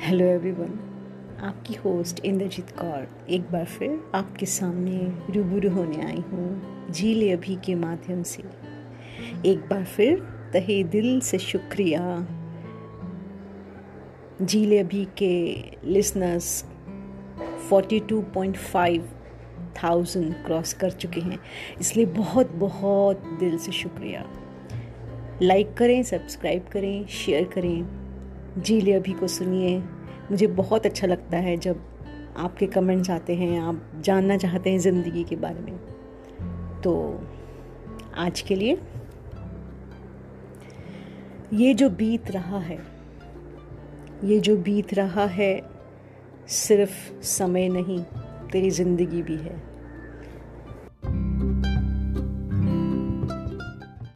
Hello everyone आपकी host Inderjeet Kaur, एक बार फिर आपके सामने रूबरू होने आई हूँ झील अभी के माध्यम से। एक बार फिर तहे दिल से शुक्रिया। झील अभी के लिसनर्स 42.5 थाउज़ेंड क्रॉस कर चुके हैं। इसलिए बहुत बहुत दिल से शुक्रिया। लाइक करें सब्सक्राइब करें शेयर करें। जी अभी को सुनिए। मुझे बहुत अच्छा लगता है जब आपके कमेंट्स आते हैं, आप जानना चाहते हैं ज़िंदगी के बारे में। तो आज के लिए ये जो बीत रहा है, ये जो बीत रहा है, सिर्फ़ समय नहीं, तेरी ज़िंदगी भी है।